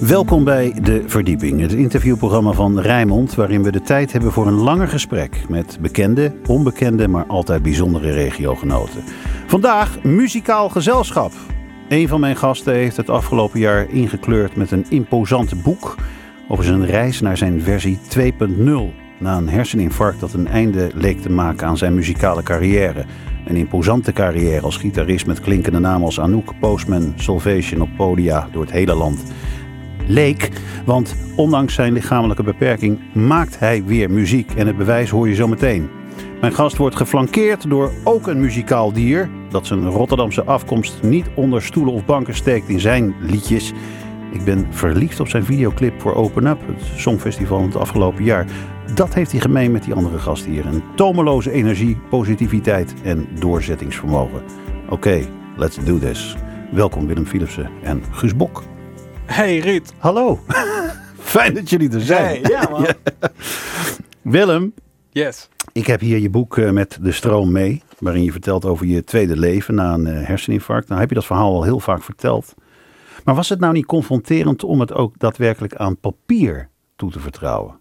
Welkom bij De Verdieping, het interviewprogramma van Rijmond, waarin we de tijd hebben voor een langer gesprek met bekende, onbekende, maar altijd bijzondere regiogenoten. Vandaag muzikaal gezelschap. Een van mijn gasten heeft het afgelopen jaar ingekleurd met een imposant boek over zijn reis naar zijn versie 2.0. Na een herseninfarct dat een einde leek te maken aan zijn muzikale carrière. Een imposante carrière als gitarist met klinkende namen als Anouk, Postman, Salvation op podia door het hele land leek. Want ondanks zijn lichamelijke beperking maakt hij weer muziek. En het bewijs hoor je zo meteen. Mijn gast wordt geflankeerd door ook een muzikaal dier. Dat zijn Rotterdamse afkomst niet onder stoelen of banken steekt in zijn liedjes. Ik ben verliefd op zijn videoclip voor Open Up, het songfestival van het afgelopen jaar. Dat heeft hij gemeen met die andere gasten hier. Een tomeloze energie, positiviteit en doorzettingsvermogen. Oké, let's do this. Welkom Willem Philipsen en Guus Bok. Hey Ruud. Hallo. Fijn dat jullie er zijn. Hey, ja man. Willem, Yes. ik heb hier je boek eh, met de stroom mee. Waarin je vertelt over je tweede leven na een eh, herseninfarct. Nou heb je dat verhaal al heel vaak verteld. Maar was het nou niet confronterend om het ook daadwerkelijk aan papier toe te vertrouwen?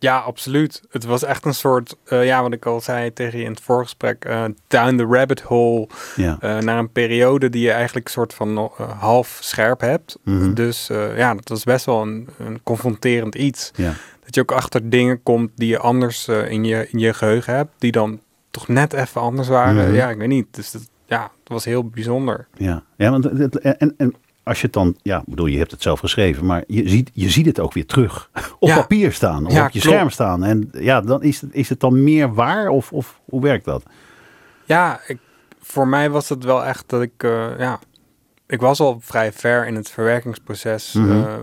Ja, absoluut. Het was echt een soort, eh, ja, wat ik al zei tegen je in het voorgesprek, eh down the rabbit hole. Ja. eh, naar een periode die je eigenlijk soort van half scherp hebt. Mhm. Dus ja, dat was best wel een, een confronterend iets. ja. Dat je ook achter dingen komt die je anders in, je, in je geheugen hebt, die dan toch net even anders waren. Mhm. Ja, ik weet niet. Dus dat, ja, het was heel bijzonder. Ja, ja want het, en, en als je het dan, ja, bedoel, je hebt het zelf geschreven, maar je ziet, je ziet het ook weer terug op Ja. papier staan, of Ja, op je klopt. scherm staan. En ja, dan is het, is het dan meer waar of, of hoe werkt dat? Ja, ik, voor mij was het wel echt dat ik, eh, ja, ik was al vrij ver in het verwerkingsproces Mhm. eh,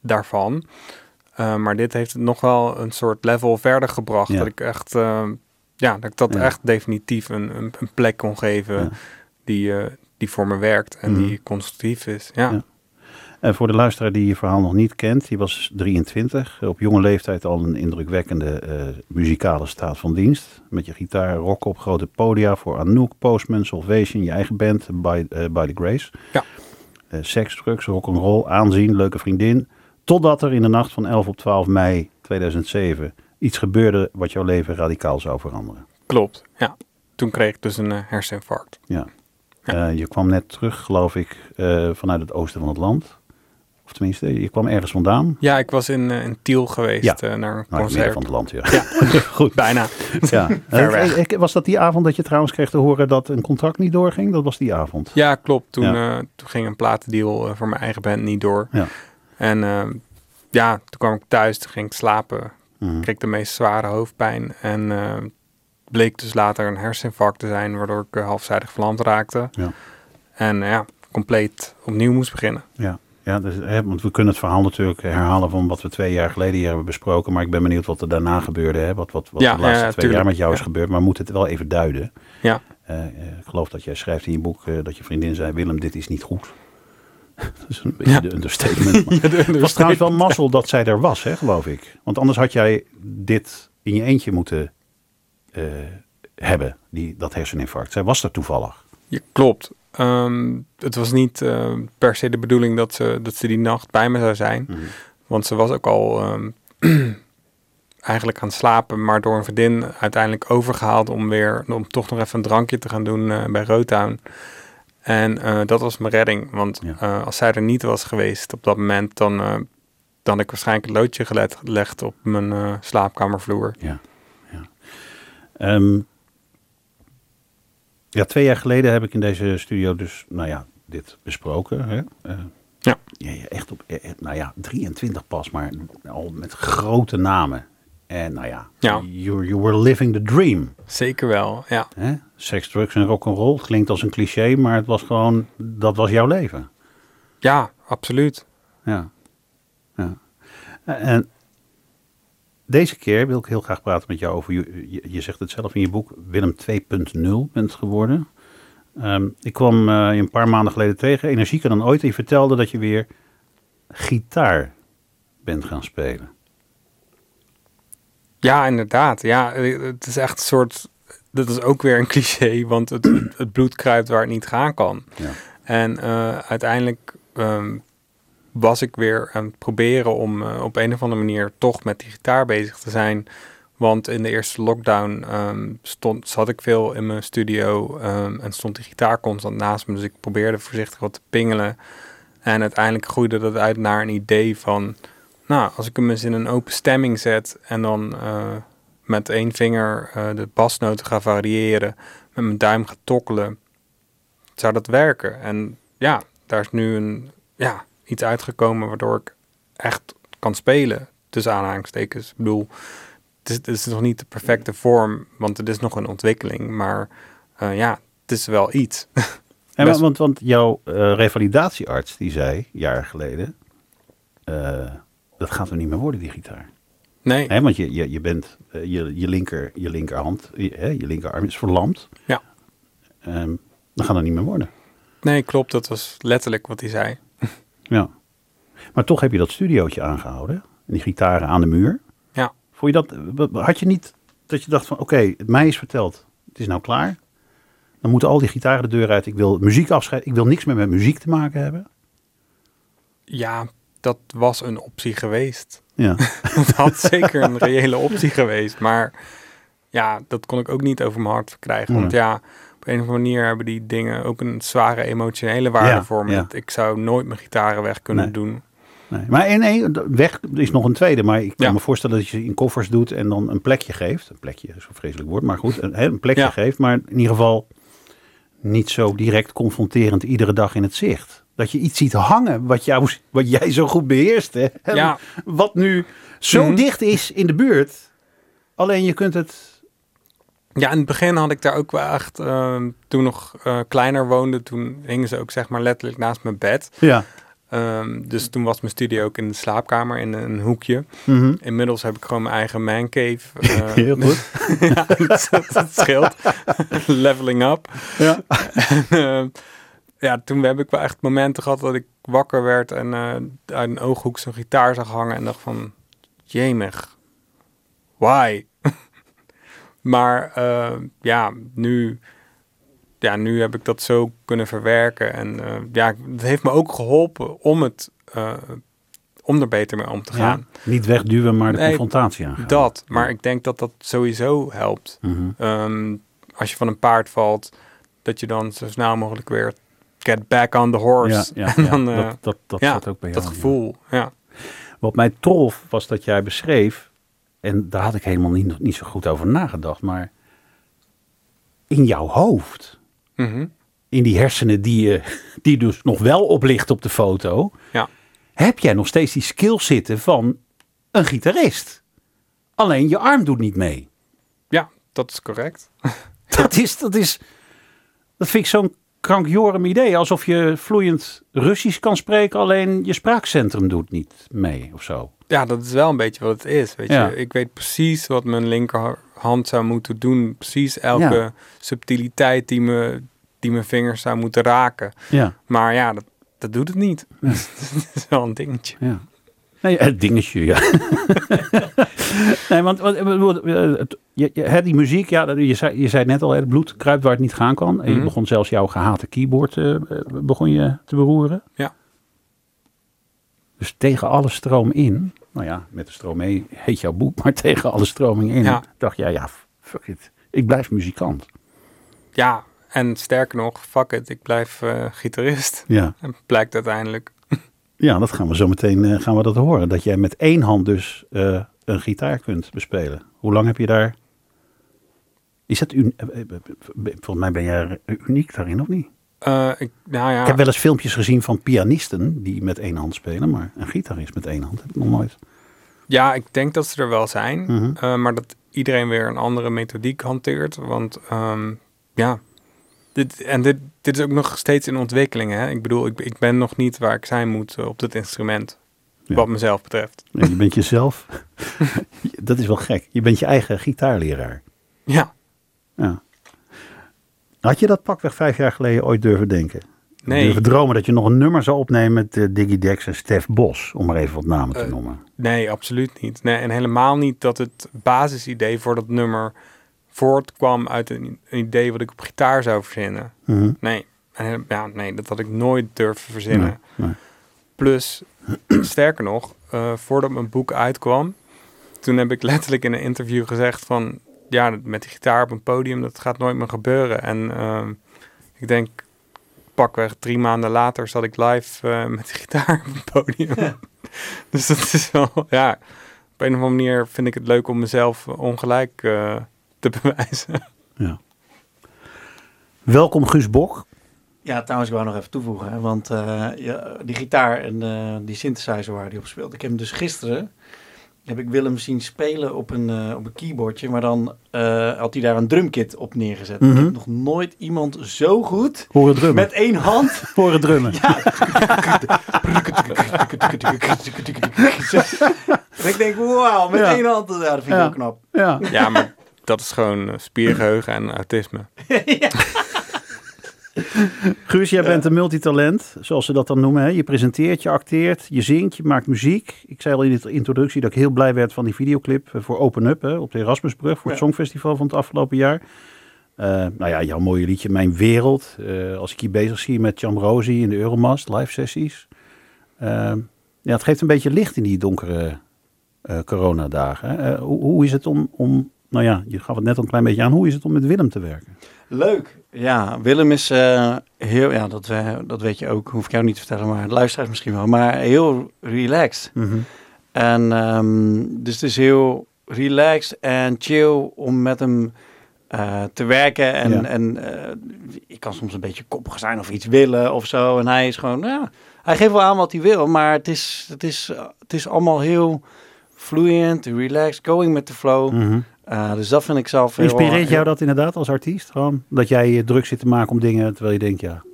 daarvan. Eh, maar dit heeft het nog wel een soort level verder gebracht. Ja. Dat ik echt, ja, dat ik dat echt definitief een, een, een plek kon geven die, die voor me werkt en Mhm. die constructief is. Ja. Ja. En voor de luisteraar die je verhaal nog niet kent, je was 23, op jonge leeftijd al een indrukwekkende eh, muzikale staat van dienst. Met je gitaar rocken op grote podia voor Anouk, Postman, Salvation, je eigen band, By, eh, By the Grace. Ja. Eh, seks, drugs, rock'n'roll, aanzien, leuke vriendin. Totdat er in de nacht van 11 op 12 mei 2007 iets gebeurde wat jouw leven radicaal zou veranderen. Klopt, ja. Toen kreeg ik dus een herseninfarct. Ja. Ja. Eh, je kwam net terug, geloof ik, eh, vanuit het oosten van het land. Of tenminste, je kwam ergens vandaan. Ja, ik was in, eh, in Tiel geweest Ja. naar een Nou, concert. van het land, ja. Ja, Goed. bijna. Ja. Was dat die avond dat je trouwens kreeg te horen dat een contract niet doorging? Dat was die avond. Ja, klopt. Toen, Ja. toen ging een platendeal voor mijn eigen band niet door. Ja. En eh, ja, toen kwam ik thuis, toen ging ik slapen. Mhm. Kreeg de meest zware hoofdpijn. En eh, bleek dus later een herseninfarct te zijn, waardoor ik eh, halfzijdig verlamd raakte. Ja. En eh, ja, compleet opnieuw moest beginnen. Ja, ja dus, hè, want we kunnen het verhaal natuurlijk herhalen van wat we twee jaar geleden hier hebben besproken. Maar ik ben benieuwd wat er daarna gebeurde. Hè? Wat, wat, wat Ja, de laatste ja, twee tuurlijk. jaar met jou is gebeurd. Maar we moeten het wel even duiden. Ja, Eh, ik geloof dat jij schrijft in je boek dat je vriendin zei... Willem, dit is niet goed. dat is een beetje Ja. de understatement. Maar Het was trouwens wel mazzel dat zij er was, hè, geloof ik. Want anders had jij dit in je eentje moeten eh, hebben, die, dat herseninfarct. Zij was er toevallig. Ja, klopt. Ehm, het was niet eh, per se de bedoeling dat ze, dat ze die nacht bij me zou zijn. Want ze was ook al ehm, eigenlijk gaan slapen, maar door een vriendin uiteindelijk overgehaald om weer om toch nog even een drankje te gaan doen eh, bij Roodtown. En dat was mijn redding. Want Ja. als zij er niet was geweest op dat moment, dan, dan had ik waarschijnlijk een loodje gelegd op mijn slaapkamervloer. Ja, ja. Ehm, ja, twee jaar geleden heb ik in deze studio dus, nou ja, dit besproken. Hè? Eh, Ja. ja, echt op, eh, nou ja, 23 pas, maar al met grote namen. En nou ja, Ja. You, you were living the dream. Zeker wel, ja. Hè? Seks, drugs en rock'n'roll. Klinkt als een cliché, maar het was gewoon, dat was jouw leven. Ja, absoluut. Ja. ja. En deze keer wil ik heel graag praten met jou over, je, je, je zegt het zelf in je boek, Willem 2.0 bent geworden. Ehm, ik kwam eh, je een paar maanden geleden tegen, energieker dan ooit, en je vertelde dat je weer gitaar bent gaan spelen. Ja, inderdaad. Ja, eh, het is echt een soort. Dat is ook weer een cliché, want het, het bloed kruipt waar het niet gaan kan. Ja. En eh, uiteindelijk ehm, was ik weer aan het proberen om eh, op een of andere manier toch met die gitaar bezig te zijn. Want in de eerste lockdown ehm, stond, zat ik veel in mijn studio ehm, en stond die gitaar constant naast me. Dus ik probeerde voorzichtig wat te pingelen. En uiteindelijk groeide dat uit naar een idee van, nou, als ik hem eens in een open stemming zet en dan uh, met één vinger uh, de basnoten ga variëren, met mijn duim ga tokkelen, zou dat werken. En ja, daar is nu een, ja, iets uitgekomen waardoor ik echt kan spelen, tussen aanhalingstekens. Ik bedoel, het is, het is nog niet de perfecte vorm, want het is nog een ontwikkeling, maar uh, ja, het is wel iets. En want, want jouw uh, revalidatiearts die zei, jaren geleden, uh, dat gaat er niet meer worden, die gitaar. Nee. Want je, je, je bent, uh, je, je, linker, je linkerhand, je, hè, je linkerarm is verlamd. Ja. Um, dat gaat er niet meer worden. Nee, klopt. Dat was letterlijk wat hij zei. Ja. Maar toch heb je dat studiootje aangehouden. En die gitaren aan de muur. Ja. Vond je dat, had je niet dat je dacht van, oké, okay, mij is verteld, het is nou klaar. Dan moeten al die gitaren de deur uit. Ik wil muziek afscheiden. Ik wil niks meer met muziek te maken hebben. Ja, dat was een optie geweest. Ja. dat had zeker een reële optie geweest. Maar ja, dat kon ik ook niet over mijn hart krijgen. Want ja, op een of andere manier hebben die dingen ook een zware emotionele waarde Ja, voor me. ja. Ik zou nooit mijn gitaren weg kunnen Nee. doen. Nee. Maar en nee, weg is nog een tweede. Maar ik kan Ja. me voorstellen dat je ze in koffers doet en dan een plekje geeft. Een plekje is een vreselijk woord, maar goed. Een, een plekje geeft, maar in ieder geval niet zo direct confronterend iedere dag in het zicht. Dat je iets ziet hangen wat, jou, wat jij zo goed beheerst. Hè? Wat nu zo Mhm. dicht is in de buurt. Alleen je kunt het... Ja, in het begin had ik daar ook wel echt, ehm, toen nog eh, kleiner woonde, toen hingen ze ook zeg maar letterlijk naast mijn bed. Ja. Ehm, dus toen was mijn studio ook in de slaapkamer in een hoekje. Mhm. Inmiddels heb ik gewoon mijn eigen mancave. eh, Heel goed. ja, dat, dat scheelt. Leveling up. Ja. En, eh, ja, toen heb ik wel echt momenten gehad dat ik wakker werd en eh, uit een ooghoek zo'n gitaar zag hangen en dacht van, jemig, why? Maar eh, ja, nu, ja, nu heb ik dat zo kunnen verwerken en eh, ja, het heeft me ook geholpen om het, eh, om er beter mee om te gaan. Ja. Niet wegduwen, maar de Nee, confrontatie aangaan. Dat, maar ik denk dat dat sowieso helpt. Mhm. Ehm, als je van een paard valt, dat je dan zo snel mogelijk weer get back on the horse. Ja, ja, en ja. dan, dat, dat, dat zat ook bij jou. dat gevoel. Ja. Wat mij trof was dat jij beschreef, en daar had ik helemaal niet, niet zo goed over nagedacht, maar in jouw hoofd, Mhm. in die hersenen die, je, die dus nog wel oplicht op de foto, Ja. heb jij nog steeds die skill zitten van een gitarist. Alleen je arm doet niet mee. ja, dat is correct. Dat is, dat is, dat vind ik zo'n krankjorum idee. Alsof je vloeiend Russisch kan spreken, alleen je spraakcentrum doet niet mee of zo. Ja, dat is wel een beetje wat het is. Weet Ja. je? Ik weet precies wat mijn linkerhand zou moeten doen. Precies elke Ja. subtiliteit die, me, die mijn vingers zou moeten raken. Ja, Maar ja, dat, dat doet het niet. dat is wel een dingetje. ja. Nee, het dingetje, ja. nee, want eh, het- je, je, die muziek, ja, je zei, je zei net al, het bloed kruipt waar het niet gaan kan. En je Mhm. begon zelfs jouw gehate keyboard eh, eh, begon je te beroeren. Ja. Dus tegen alle stroom in, nou ja, met de stroom mee heet jouw boek, maar tegen alle stroming in, Ja. dacht jij, ja, fuck it, ik blijf muzikant. Ja, en sterker nog, fuck it, ik blijf gitarist. Ja. En blijkt uiteindelijk. Ja, dat gaan we zo meteen eh, gaan we dat horen. Dat jij met één hand dus eh, een gitaar kunt bespelen. Hoe lang heb je daar... Is dat un... eh, Volgens mij ben jij uniek daarin, of niet? Ik, nou ja, Ik heb wel eens filmpjes gezien van pianisten die met één hand spelen. Maar een gitarist met één hand heb ik nog nooit. ja, ik denk dat ze er wel zijn. Mhm. maar dat iedereen weer een andere methodiek hanteert. Want ehm, ja, dit, en dit, dit is ook nog steeds in ontwikkeling. Hè? Ik bedoel, ik, ik ben nog niet waar ik zijn moet eh, op dit instrument. Ja. Wat mezelf betreft. Je bent jezelf... dat is wel gek. Je bent je eigen gitaarleraar. Ja, Ja. Had je dat pakweg vijf jaar geleden ooit durven denken? nee. Durven dromen dat je nog een nummer zou opnemen met eh, Diggy Dex en Stef Bos. Om maar even wat namen te Eh, noemen. Nee, absoluut niet. Nee, en helemaal niet dat het basisidee voor dat nummer voortkwam uit een, een idee wat ik op gitaar zou verzinnen. Mhm. Nee. Ja, nee, dat had ik nooit durven verzinnen. Nee, nee. Plus, sterker nog, uh, voordat mijn boek uitkwam, toen heb ik letterlijk in een interview gezegd van, ja, met die gitaar op een podium, dat gaat nooit meer gebeuren. En uh, ik denk, pakweg drie maanden later zat ik live uh, met de gitaar op een podium. dus dat is wel, ja, op een of andere manier vind ik het leuk om mezelf ongelijk uh, te bewijzen. Ja. Welkom Guus Bok. Ja, trouwens, ik wou nog even toevoegen. Hè, want uh, ja, die gitaar en uh, die synthesizer waar die op speelt. Ik heb hem dus gisteren heb ik Willem zien spelen op een, uh, op een keyboardje. Maar dan had hij daar een drumkit op neergezet. Mm -hmm. Ik heb nog nooit iemand zo goed Horen drummen. met één hand horen drummen. Ja. ik denk, wauw, met ja. één hand. Ja, dat vind ik ja. heel knap. Ja. ja, maar dat is gewoon spiergeheugen en autisme. ja. Guus, jij bent een multitalent, zoals ze dat dan noemen. Hè? Je presenteert, je acteert, je zingt, je maakt muziek. Ik zei al in de introductie dat ik heel blij werd van die videoclip voor Open Up hè, op de Erasmusbrug voor het Songfestival van het afgelopen jaar. Uh, nou ja, jouw mooie liedje Mijn Wereld. Uh, als ik hier bezig zie met Rosie in de Euromast, live sessies. Uh, ja, het geeft een beetje licht in die donkere coronadagen. hoe, hoe is het om, om, nou ja, je gaf het net al een klein beetje aan. Hoe is het om met Willem te werken? Leuk. Ja, Willem is uh, heel, ja, dat, uh, dat weet je ook, hoef ik jou niet te vertellen, maar de luisteraars misschien wel, maar heel relaxed. Mm -hmm. En um, dus het is heel relaxed en chill om met hem uh, te werken. En, ja. en ik kan soms een beetje koppig zijn of iets willen of zo. En hij is gewoon, ja, hij geeft wel aan wat hij wil, maar het is, het is, het is allemaal heel fluent, relaxed, going with the flow. Mm -hmm. Uh, dus dat vind ik zelf heel... Inspireert jou dat inderdaad als artiest? Gewoon dat jij je druk zit te maken om dingen terwijl je denkt, ja,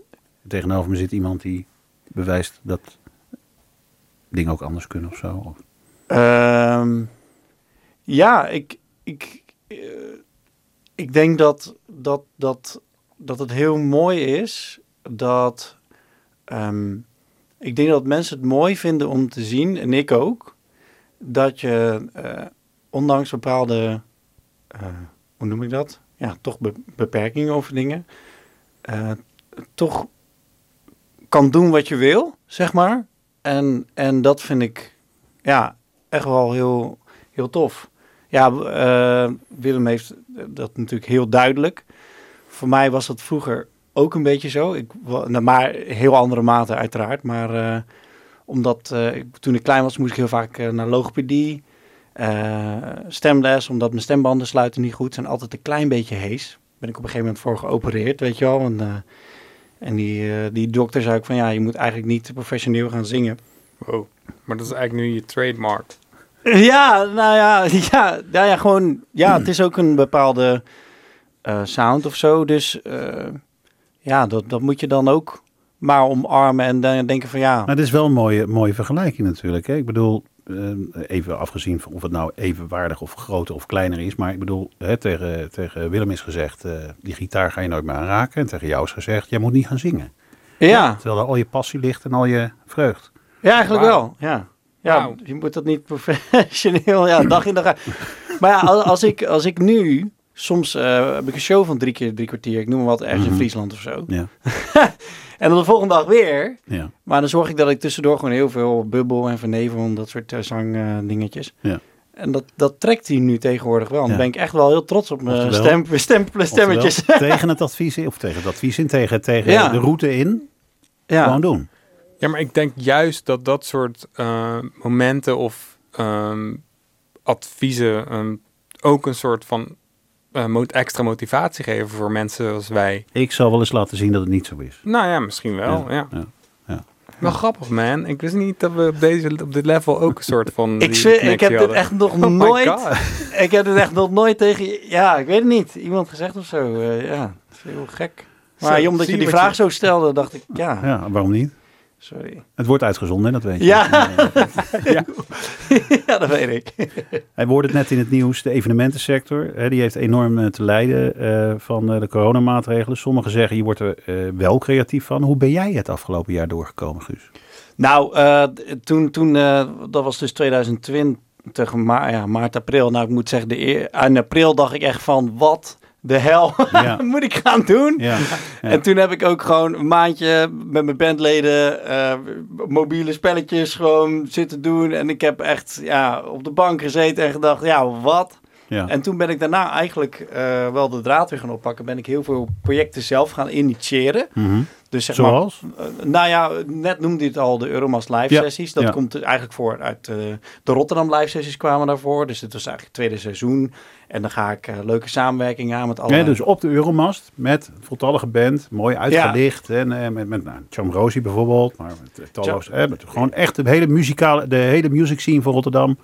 tegenover me zit iemand die bewijst dat dingen ook anders kunnen of zo? Of? Um, ja, ik, ik, uh, ik denk dat, dat, dat, dat het heel mooi is dat... Um, ik denk dat mensen het mooi vinden om te zien, en ik ook, dat je uh, ondanks bepaalde uh, hoe noem ik dat? Ja, toch be beperkingen over dingen. Uh, toch kan doen wat je wil, zeg maar. En, en dat vind ik ja, echt wel heel, heel tof. Ja, uh, Willem heeft dat natuurlijk heel duidelijk. Voor mij was dat vroeger ook een beetje zo. Ik, nou, maar heel andere mate uiteraard. Maar omdat ik, toen ik klein was, moest ik heel vaak naar logopedie. Uh, stemles, omdat mijn stembanden sluiten niet goed, zijn altijd een klein beetje hees. Ben ik op een gegeven moment voor geopereerd, weet je wel. En, uh, en die, uh, die dokter zei ook van ja, je moet eigenlijk niet professioneel gaan zingen. Wow, maar dat is eigenlijk nu je trademark. Ja, nou ja, ja, ja, ja gewoon, ja, het is ook een bepaalde sound of zo. Dus ja, dat, dat moet je dan ook maar omarmen en dan denken van ja. Maar het is wel een mooie, mooie vergelijking natuurlijk. Hè? Ik bedoel, eh, even afgezien van of het nou evenwaardig of groter of kleiner is. Maar ik bedoel, hè, tegen, tegen Willem is gezegd, uh, die gitaar ga je nooit meer aanraken. En tegen jou is gezegd, jij moet niet gaan zingen. Ja. Terwijl er al je passie ligt en al je vreugd. Ja, eigenlijk wel. Ja. Ja, wow. je moet dat niet professioneel, ja, dag in dag uit. maar ja, als ik, als ik nu, soms uh, heb ik een show van drie keer drie kwartier, ik noem maar wat, ergens mm -hmm. in Friesland of zo. Ja. En dan de volgende dag weer. Ja. Maar dan zorg ik dat ik tussendoor gewoon heel veel bubbel en vernevel en dat soort uh, zangdingetjes. Uh, ja. En dat, dat trekt hij nu tegenwoordig wel. En dan ben ik echt wel heel trots op mijn stem, stem, stemmetjes. tegen het advies in, of tegen het advies in, tegen, tegen ja. de route in. Ja. Gewoon doen. Ja, maar ik denk juist dat dat soort uh, momenten of um, adviezen um, ook een soort van uh, extra motivatie geven voor mensen zoals wij. Ik zal wel eens laten zien dat het niet zo is. Nou ja, misschien wel. Ja. ja. Wel grappig, man. Ik wist niet dat we op, deze, op dit level ook een soort van. ik, zweer, ik heb dit echt nog oh nooit. ik heb dit echt nog nooit tegen. Ja, ik weet het niet. Iemand gezegd of zo. Uh, ja, dat is heel gek. Maar omdat je die vraag je... zo stelde, dacht ik, ja. Ja, waarom niet? Sorry. Het wordt uitgezonden, dat weet je. Ja, ja. ja dat weet ik. Hij wordt het net in het nieuws. De evenementensector, hè, die heeft enorm uh, te lijden uh, van uh, de coronamaatregelen. Sommigen zeggen, je wordt er wel creatief van. Hoe ben jij het afgelopen jaar doorgekomen, Guus? Nou, toen, toen dat was dus 2020, ma ja, maart, april. Nou, ik moet zeggen, de in april dacht ik echt van, wat de hel Ja. moet ik gaan doen? Ja. Ja. En toen heb ik ook gewoon een maandje met mijn bandleden eh, mobiele spelletjes gewoon zitten doen. En ik heb echt ja, op de bank gezeten en gedacht, ja, wat? Ja. En toen ben ik daarna eigenlijk eh, wel de draad weer gaan oppakken. Ben ik heel veel projecten zelf gaan initiëren. Mhm. Dus zeg Zoals? maar, eh, nou ja, net noemde je het al, de Euromast live sessies. Dat komt eigenlijk voor uit de Rotterdam live sessies kwamen daarvoor. Dus dit was eigenlijk het tweede seizoen. En dan ga ik eh, leuke samenwerking aan met alle... Ja, dus op de Euromast met voltallige band, mooi uitgelicht. En met, met nou, Cham Rosie bijvoorbeeld, maar met, eh, talloos, met gewoon echt de hele muzikale, de hele music scene van Rotterdam.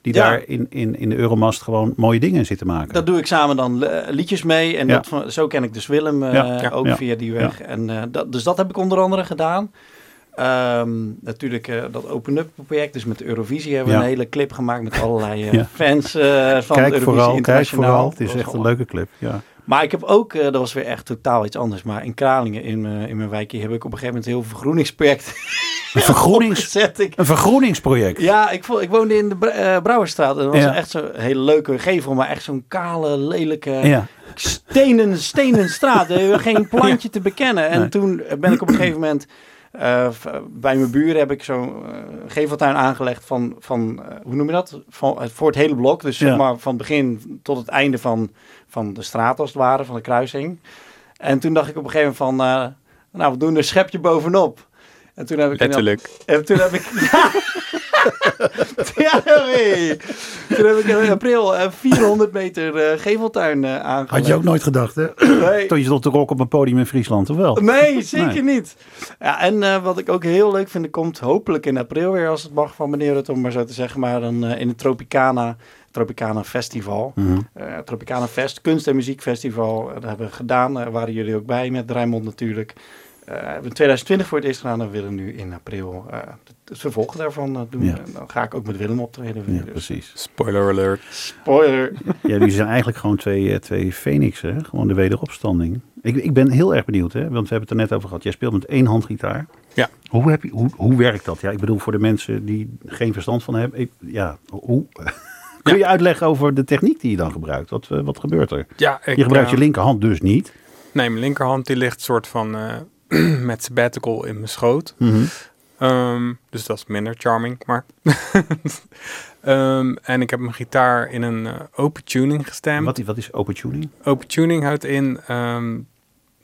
Die Ja. daar in, in, in de Euromast gewoon mooie dingen zitten maken. Dat doe ik samen dan liedjes mee. En dat, zo ken ik dus Willem eh, ook via die weg. En, dat, dus dat heb ik onder andere gedaan. Ehm, natuurlijk eh, dat Open Up project. Dus met de Eurovisie hebben we Ja. een hele clip gemaakt met allerlei eh, Ja. fans eh, van kijk Eurovisie vooral, kijk vooral. Het is echt een leuke clip. Ja. Maar ik heb ook, dat was weer echt totaal iets anders. Maar in Kralingen, in, mijn- in mijn wijkje, heb ik op een gegeven moment een heel vergroeningsproject Een, vergroenings. Ik, een vergroeningsproject. ja, ik, vo- ik woonde in de Br- Brouwerstraat. En dat was Ja. echt zo'n hele leuke gevel, maar echt zo'n kale, lelijke stenen, stenen straat. Er geen plantje te bekennen. En Nee. toen ben ik op een gegeven moment... eh, bij mijn buren heb ik zo'n eh, geveltuin aangelegd van, van eh, hoe noem je dat? Van, voor het hele blok. Dus Ja. zeg maar van het begin tot het einde van, van de straat als het ware, van de kruising. En toen dacht ik op een gegeven moment van, eh, nou we doen er een schepje bovenop. En toen heb ik... Letterlijk. En toen heb ik... ja, nee. Toen heb ik in april eh, 400 meter eh, geveltuin eh aangelegd. Had je ook nooit gedacht, hè? Nee. Toen je stond te rocken op een podium in Friesland, of wel? Nee, zeker Nee. niet. Ja, en eh, wat ik ook heel leuk vind, er komt hopelijk in april weer, als het mag van meneer Rutte, om maar zo te zeggen, maar dan eh, in het Tropicana, Tropicana Festival. Mhm. Eh, Tropicana Fest, kunst- en muziekfestival. Eh, dat hebben we gedaan, daar waren jullie ook bij met Rijnmond natuurlijk. Eh, hebben we in 2020 voor het eerst gedaan en we willen nu in april eh, het, het vervolg daarvan eh, doen. Ja. En dan ga ik ook met Willem optreden. weer. Ja, Dus, precies. Spoiler alert. Spoiler. Ja, jullie zijn eigenlijk gewoon twee, eh, twee Phoenixen, hè? gewoon de wederopstanding. Ik, ik ben heel erg benieuwd, hè? want we hebben het er net over gehad. Jij speelt met één handgitaar. Ja. Hoe, heb je, hoe, hoe werkt dat? Ja, ik bedoel, voor de mensen die geen verstand van hebben. Ik, ja, hoe, kun je uitleggen over de techniek die je dan gebruikt? Wat, wat gebeurt er? Ja, ik, Je gebruikt je linkerhand dus niet. Nee, mijn linkerhand die ligt soort van eh, met sabbatical in mijn schoot. Mhm. Ehm, dus dat is minder charming, maar... Ehm, en ik heb mijn gitaar in een eh, open tuning gestemd. Wat, wat is open tuning? Open tuning houdt in ehm,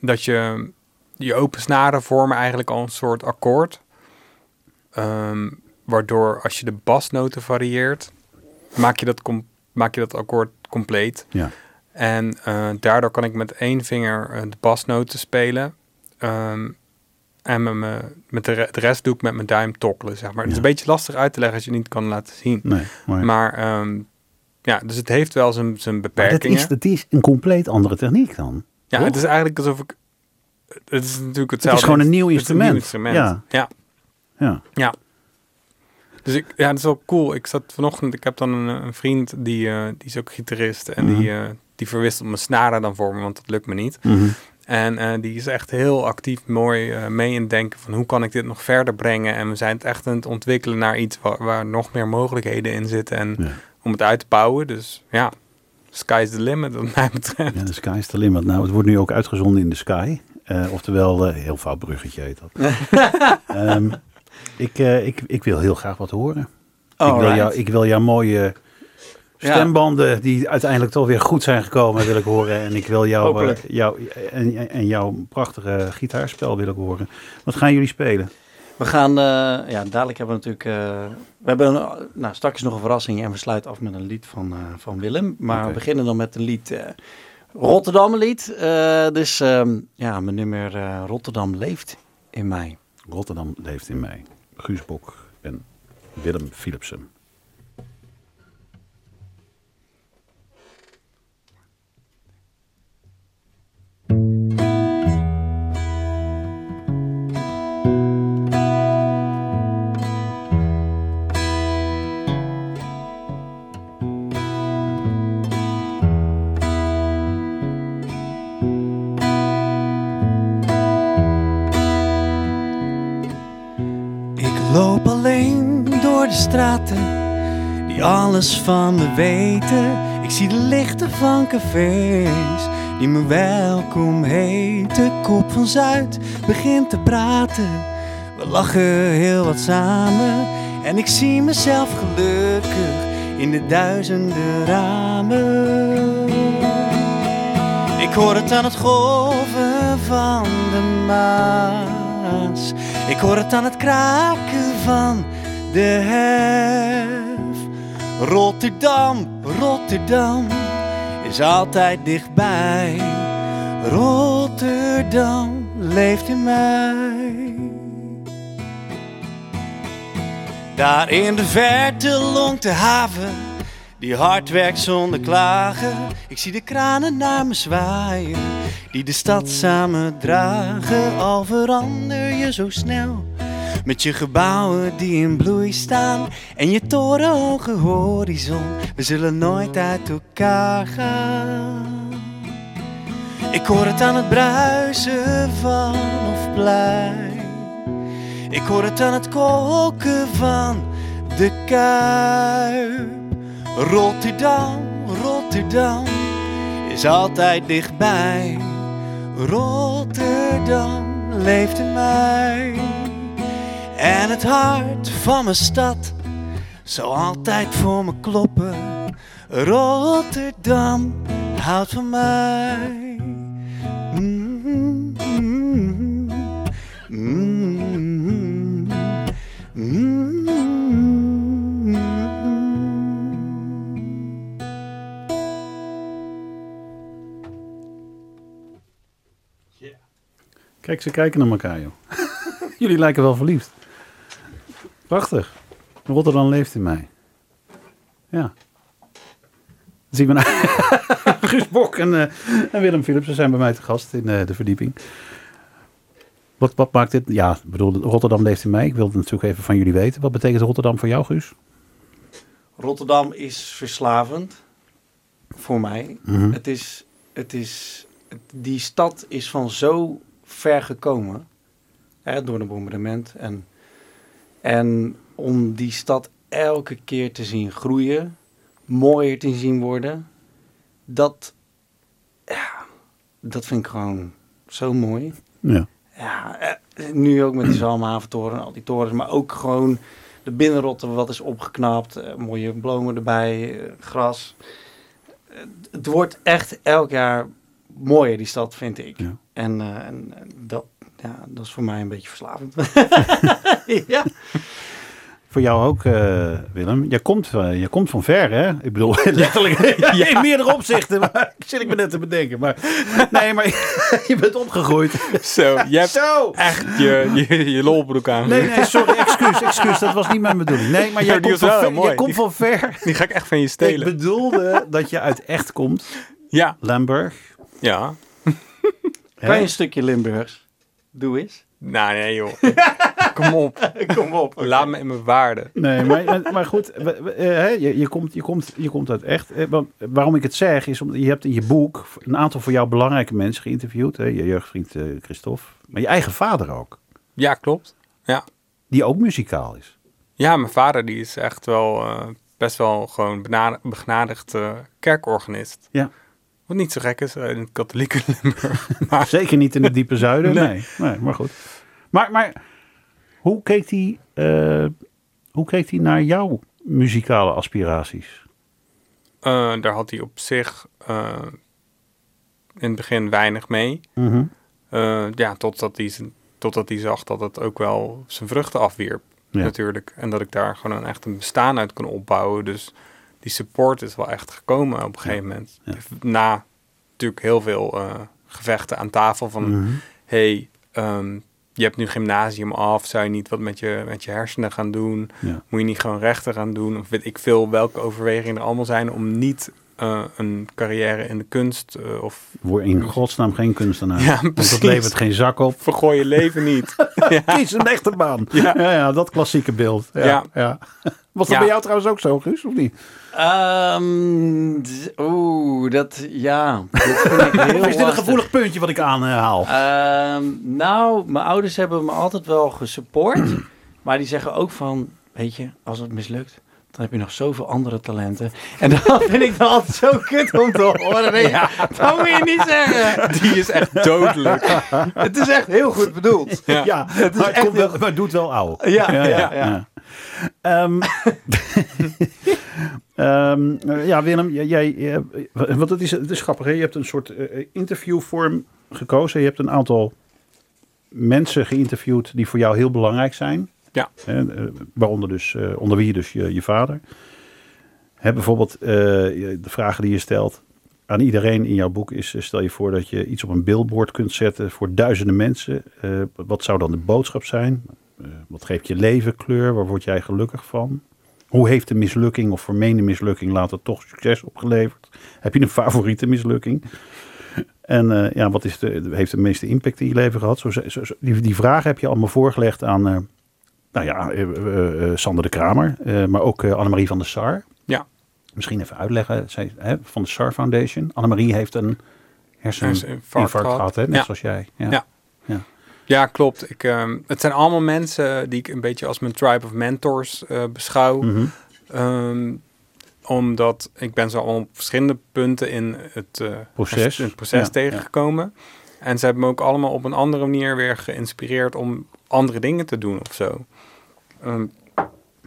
dat je je open snaren vormen eigenlijk al een soort akkoord. Waardoor als je de basnoten varieert, maak je dat, maak je dat akkoord compleet. Ja. En eh, daardoor kan ik met één vinger eh, de basnoten spelen. Ehm, en met, me, met de, re- de rest doe ik met mijn duim tokkelen, zeg maar. Het is Ja. een beetje lastig uit te leggen als je het niet kan laten zien. Nee, maar, Maar ehm, ja, dus het heeft wel zijn, zijn maar dat, beperkingen. is, dat is een compleet andere techniek dan. Ja, Toch? het is eigenlijk alsof ik. Het is natuurlijk hetzelfde. gewoon een nieuw Het is een instrument. instrument. Ja. ja. Ja. Dus ik, ja, dat is wel cool. Ik zat vanochtend, ik heb dan een, een vriend die, eh, die is ook gitarist en die, Mhm. eh, die verwisselt mijn snaren dan voor me, want dat lukt me niet. Mhm. En eh, die is echt heel actief, mooi eh, mee in het denken van hoe kan ik dit nog verder brengen. En we zijn het echt aan het ontwikkelen naar iets waar, waar nog meer mogelijkheden in zitten en Ja. om het uit te bouwen. Dus ja, sky's the limit wat mij betreft. Ja, de sky is the limit. Nou, het wordt nu ook uitgezonden in de sky. Eh, oftewel, heel fout bruggetje heet dat. Ehm, ik, ik, ik wil heel graag wat horen. Ik wil, jou, ik wil jouw mooie Ja. stembanden, die uiteindelijk toch weer goed zijn gekomen, wil ik horen. En ik wil jou, eh, jou en, en jouw prachtige gitaarspel wil ik horen. Wat gaan jullie spelen? We gaan, eh, ja, dadelijk hebben we natuurlijk, eh, we hebben een, nou, straks nog een verrassing en we sluiten af met een lied van, van Willem. Maar we beginnen dan met een lied, Rotterdam lied. Dus ehm, ja, mijn nummer Rotterdam leeft in mij. Rotterdam leeft in mij. Guus Bok en Willem Philipsen. Straten die alles van me weten. Ik zie de lichten van cafés die me welkom heet. De kop van Zuid begint te praten. We lachen heel wat samen en ik zie mezelf gelukkig in de duizenden ramen. Ik hoor het aan het golven van de Maas. Ik hoor het aan het kraken van de hef. Rotterdam, Rotterdam is altijd dichtbij. Rotterdam leeft in mij. Daar in de verte longt de haven, die hard werkt zonder klagen. Ik zie de kranen naar me zwaaien, die de stad samen dragen. Al verander je zo snel, met je gebouwen die in bloei staan. En je torenhoge horizon, we zullen nooit uit elkaar gaan. Ik hoor het aan het bruisen van of blij. Ik hoor het aan het koken van de kuip. Rotterdam, Rotterdam is altijd dichtbij. Rotterdam leeft in mij. En het hart van mijn stad zal altijd voor me kloppen. Rotterdam houdt van mij. Kijk, ze kijken naar elkaar, joh. Jullie lijken wel verliefd. Prachtig. Rotterdam leeft in mij. Ja. Zien we nou. Guus Bok en, eh, en Willem Philipsen zijn bij mij te gast in eh, de verdieping. Wat, wat maakt dit? Ja, ik bedoel, Rotterdam leeft in mij. Ik wilde natuurlijk even van jullie weten. Wat betekent Rotterdam voor jou, Guus? Rotterdam is verslavend voor mij. Mhm. Het is, het is, die stad is van zo ver gekomen hè, door een bombardement. En, en om die stad elke keer te zien groeien, mooier te zien worden, dat, ja, dat vind ik gewoon zo mooi. Ja. Ja, eh, nu ook met die Zalmhaventoren en al die torens, maar ook gewoon de binnenrotten wat is opgeknapt, eh, mooie bloemen erbij, eh, gras. Het wordt echt elk jaar mooier, die stad, vind ik. Ja. En, en en dat, ja, dat is voor mij een beetje verslavend. ja. Voor jou ook, eh, Willem. Jij komt, eh, jij komt van ver, hè? Ik bedoel, letterlijk in meerdere opzichten. Maar ik zit ik me net te bedenken. Maar, nee, maar je bent opgegroeid. Zo, je hebt Zo! echt je, je, je lolbroek aan. Nee, nee, sorry, excuus, excuus. Dat was niet mijn bedoeling. Nee, maar jij Ja, die komt, van wel ver, mooi. jij komt van ver. Die ga ik echt van je Ik stelen. bedoelde dat je uit echt komt. Ja, Lamberg. ja. Kan je een stukje Limburgs? Doe eens. Nou, nee joh. Kom op. Kom op. Laat me in mijn waarde. Nee, maar, maar goed, eh, hè, je, je, komt, je, komt, je komt uit echt. eh, Waarom ik het zeg, is omdat je hebt in je boek een aantal voor jou belangrijke mensen geïnterviewd. Hè? Je jeugdvriend eh, Christophe, maar je eigen vader ook. Ja, klopt. Ja. Die ook muzikaal is. Ja, mijn vader die is echt wel eh, best wel gewoon bena- begnadigd eh, kerkorganist. Ja. Wat niet zo gek is eh, in het katholieke Limburg. Maar Zeker niet in het diepe zuiden. Nee. Nee, nee, maar goed. Maar, maar hoe, keek hij, eh, hoe keek hij naar jouw muzikale aspiraties? eh, daar had hij op zich in het begin weinig mee. Mhm. Eh, ja, totdat hij, totdat hij zag dat het ook wel zijn vruchten afwierp. Ja. Natuurlijk. En dat ik daar gewoon een, echt een bestaan uit kon opbouwen. Dus die support is wel echt gekomen op een gegeven moment. Na natuurlijk heel veel eh, gevechten aan tafel van... Mhm. hey, ehm, je hebt nu gymnasium af, zou je niet wat met je, met je hersenen gaan doen? Ja. Moet je niet gewoon rechten gaan doen? Of weet ik veel welke overwegingen er allemaal zijn om niet eh, een carrière in de kunst eh, of Word in godsnaam geen kunstenaar. Ja, want precies. dat levert geen zak op. vergooi je leven niet. Kies een echte baan. Ja. Ja. Ja, dat klassieke beeld. Ja, ja. Ja. Was dat Ja. bij jou trouwens ook zo, Guus, of niet? Ehm, d- Oeh, dat, ja. Dat vind ik heel is dit een gevoelig puntje wat ik aanhaal? Ehm, nou, mijn ouders hebben me altijd wel gesupport. maar die zeggen ook van, weet je, als het mislukt, dan heb je nog zoveel andere talenten. En dat vind ik dan altijd zo kut om te horen. Nee, ja, dat moet je niet zeggen. Die is echt dodelijk. Het is echt heel goed bedoeld. Ja, het, is maar, het, echt wel, maar doet wel oud. Ja, ja, ja. ja. Um, um, ja, Willem, jij, jij, want het is, het is grappig, hè? je hebt een soort uh, interviewvorm gekozen. Je hebt een aantal mensen geïnterviewd die voor jou heel belangrijk zijn. Ja. Uh, waaronder dus, uh, onder wie dus je, je vader. Bijvoorbeeld de vragen die je stelt aan iedereen in jouw boek is: stel je voor dat je iets op een billboard kunt zetten voor duizenden mensen. wat zou dan de boodschap zijn? wat geeft je leven kleur? Waar word jij gelukkig van? Hoe heeft de mislukking of vermeende mislukking later toch succes opgeleverd? Heb je een favoriete mislukking? En ja, wat is de, heeft de meeste impact in je leven gehad? Zo, zo, die, die vragen heb je allemaal voorgelegd aan, nou ja, uh, Sander de Kramer, maar ook Annemarie van der Sar. Ja. Misschien even uitleggen, zij, hè, van de Sar Foundation. Annemarie heeft een herseninfarct gehad, hè, net ja. zoals jij. Ja. ja. ja. Ja, klopt. Ik, um, het zijn allemaal mensen die ik een beetje als mijn tribe of mentors uh, beschouw. Mhm. Mm -hmm. um, omdat ik ben zo op verschillende punten in het uh, proces, het proces ja, tegengekomen. En ze hebben me ook allemaal op een andere manier weer geïnspireerd om andere dingen te doen of zo. Um,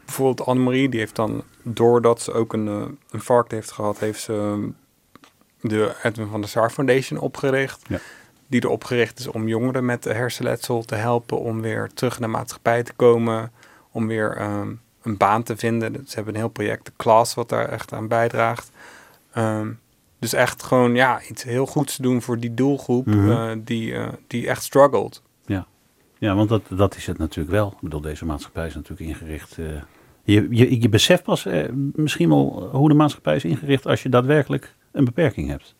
bijvoorbeeld Annemarie, die heeft dan, doordat ze ook een uh, infarct heeft gehad, heeft ze de Edwin van der Sar Foundation opgericht. Ja die erop gericht is om jongeren met hersenletsel te helpen om weer terug naar de maatschappij te komen, om weer um, een baan te vinden. Ze hebben een heel project, de Class, wat daar echt aan bijdraagt. Um, dus echt gewoon ja, iets heel goeds doen voor die doelgroep Mhm. uh, die, uh, die echt struggelt. Ja, want dat, dat is het natuurlijk wel. Ik bedoel, deze maatschappij is natuurlijk ingericht. Uh, je, je, je beseft pas misschien wel hoe de maatschappij is ingericht als je daadwerkelijk een beperking hebt.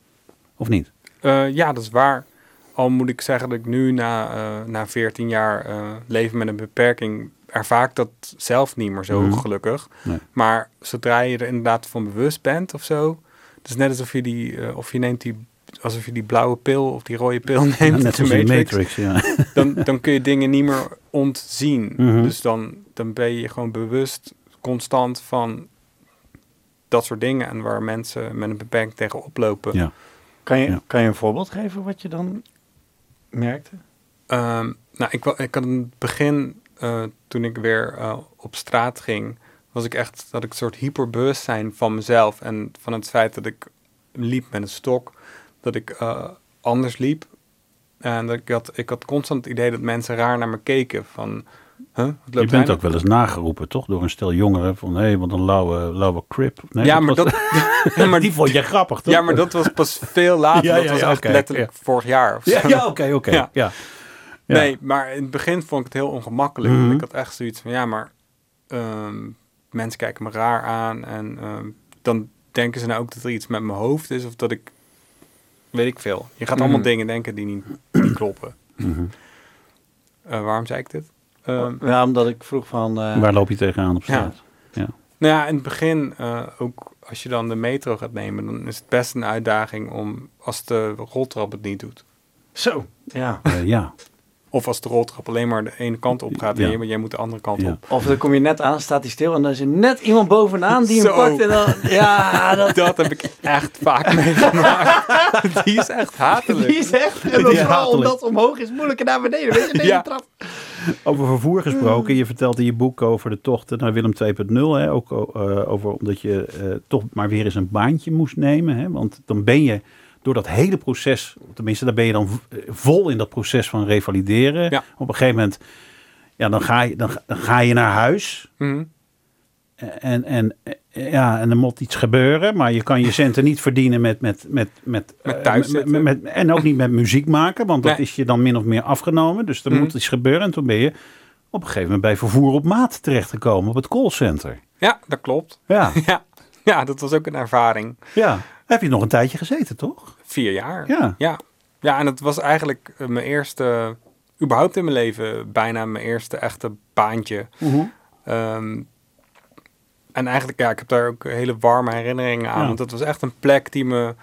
Of niet? Uh, ja, dat is waar. Al moet ik zeggen dat ik nu na, na 14 jaar leven met een beperking ervaar dat zelf niet meer zo Mhm. gelukkig. Nee. Maar zodra je er inderdaad van bewust bent of zo, het is net alsof je die, of je neemt die, alsof je die blauwe pil of die rode pil neemt, Ja, net uit de Matrix, Matrix, ja. dan, dan kun je dingen niet meer ontzien. Mhm. Dus dan, dan ben je gewoon bewust constant van dat soort dingen en waar mensen met een beperking tegen oplopen. Ja. Kan je, Ja. kan je een voorbeeld geven wat je dan merkte? Um, nou, ik, ik had in het begin, uh, toen ik weer uh, op straat ging, was ik echt dat ik een soort hyperbewustzijn van mezelf en van het feit dat ik liep met een stok, dat ik uh, anders liep. En dat ik had, ik had constant het idee dat mensen raar naar me keken. Van, huh, Je bent ook wel eens nageroepen, toch? Door een stel jongeren van, hé, wat een lauwe, lauwe crip. Nee, ja, maar was- dat, ja, maar, die vond je grappig, toch? ja, maar dat was pas veel later. Ja, dat ja, was echt letterlijk vorig jaar. Of Ja, zo. ja, oké, oké. Ja. Nee, maar in het begin vond ik het heel ongemakkelijk. Mhm. Ik had echt zoiets van, ja, maar ehm, mensen kijken me raar aan. En ehm, dan denken ze nou ook dat er iets met mijn hoofd is. Of dat ik, weet ik veel. Je gaat allemaal Mhm. dingen denken die niet, niet kloppen. Mhm. Eh, waarom zei ik dit? Ehm, ja, omdat ik vroeg van... eh, Waar loop je tegenaan op straat? Nou ja, in het begin, eh, ook als je dan de metro gaat nemen, dan is het best een uitdaging om als de roltrap het niet doet. Zo, ja. Eh, ja. Of als de roltrap alleen maar de ene kant op gaat en Ja. jij, jij moet de andere kant Ja. op. Of dan kom je net aan, staat hij stil en dan is er net iemand bovenaan die hem Zo. pakt. En dan, ja, dat, Dat heb ik echt vaak meegemaakt. Die is echt hatelijk. die is echt... En dan vooral hatelijk. omdat omhoog is moeilijker naar beneden. Weet je, deze Ja. trap. Over vervoer gesproken, je vertelt in je boek over de tochten naar Willem 2.0. Hè? Ook eh, over omdat je eh, toch maar weer eens een baantje moest nemen. Hè? Want dan ben je door dat hele proces, tenminste daar ben je dan eh, vol in dat proces van revalideren. Ja. Op een gegeven moment, ja, dan ga je, dan, ga- dan ga je naar huis. Mhm. En, en, eh, ja, en er moet iets gebeuren, maar je kan je centen niet verdienen met, met, met, met, Met eh, met- met- En ook niet met muziek maken, want dat Nee. is je dan min of meer afgenomen. Dus er Mhm. moet iets gebeuren. En toen ben je op een gegeven moment bij vervoer op maat terechtgekomen op het callcenter. Ja, dat klopt. Ja, Ja. ja, dat was ook een ervaring. ja. Heb je nog een tijdje gezeten, toch? Vier jaar. Ja. Ja, ja en het was eigenlijk eh, mijn eerste, überhaupt in mijn leven, bijna mijn eerste echte baantje. Ehm, en eigenlijk, ja, ik heb daar ook hele warme herinneringen aan. Ja. Want dat was echt een plek die me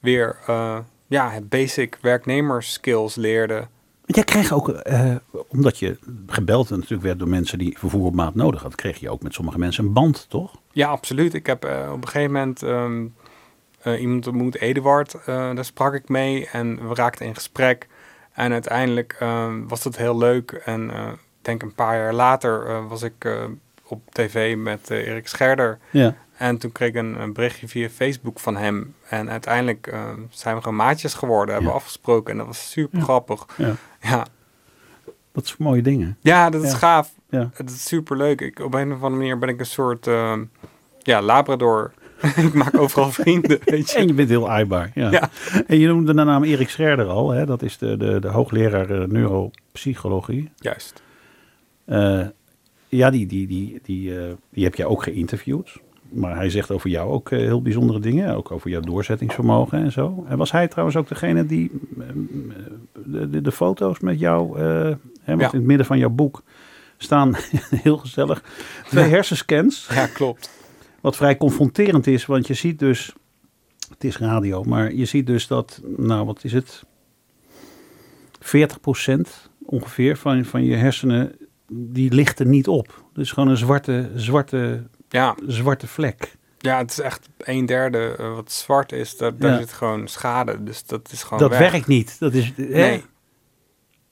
weer, eh, ja, basic werknemers skills leerde. Jij kreeg ook, eh, omdat je gebeld natuurlijk werd door mensen die vervoer op maat nodig hadden, kreeg je ook met sommige mensen een band, toch? Ja, absoluut. Ik heb eh, op een gegeven moment ehm, eh, iemand ontmoet, Eduard. eh, daar sprak ik mee en we raakten in gesprek. En uiteindelijk ehm, was dat heel leuk. En eh, ik denk een paar jaar later eh, was ik eh, op tv met eh, Erik Scherder. Ja. En toen kreeg ik een, een berichtje via Facebook van hem. En uiteindelijk eh, zijn we gewoon maatjes geworden, hebben Ja. afgesproken. En dat was super Ja. grappig. Ja. Dat is mooie dingen. ja, dat is Ja. gaaf. Ja. Het is super leuk. Ik, op een of andere manier ben ik een soort ehm, ja, labrador. ik maak overal vrienden, weet je. En je bent heel aaibaar. Ja. Ja. En je noemde de naam Erik Scherder al. Hè? Dat is de, de, de hoogleraar eh, neuropsychologie. Juist. Eh, ja, die, die, die, die, eh, die heb jij ook geïnterviewd. Maar hij zegt over jou ook heel bijzondere dingen. Ook over jouw doorzettingsvermogen en zo. En was hij trouwens ook degene die eh, de, de, de foto's met jou... hè, want Ja. in het midden van jouw boek staan, heel gezellig, twee hersenscans. Ja, klopt. Wat vrij confronterend is, want je ziet dus... Het is radio, maar je ziet dus dat... Nou, wat is het? 40% ongeveer van, van je hersenen... Die lichten niet op. Dus gewoon een zwarte, zwarte, Ja, zwarte vlek. ja, het is echt een derde eh, wat zwart is. Daar, daar Ja. zit gewoon schade. Dus dat is gewoon dat weg. werkt niet. Dat is, hè? Nee.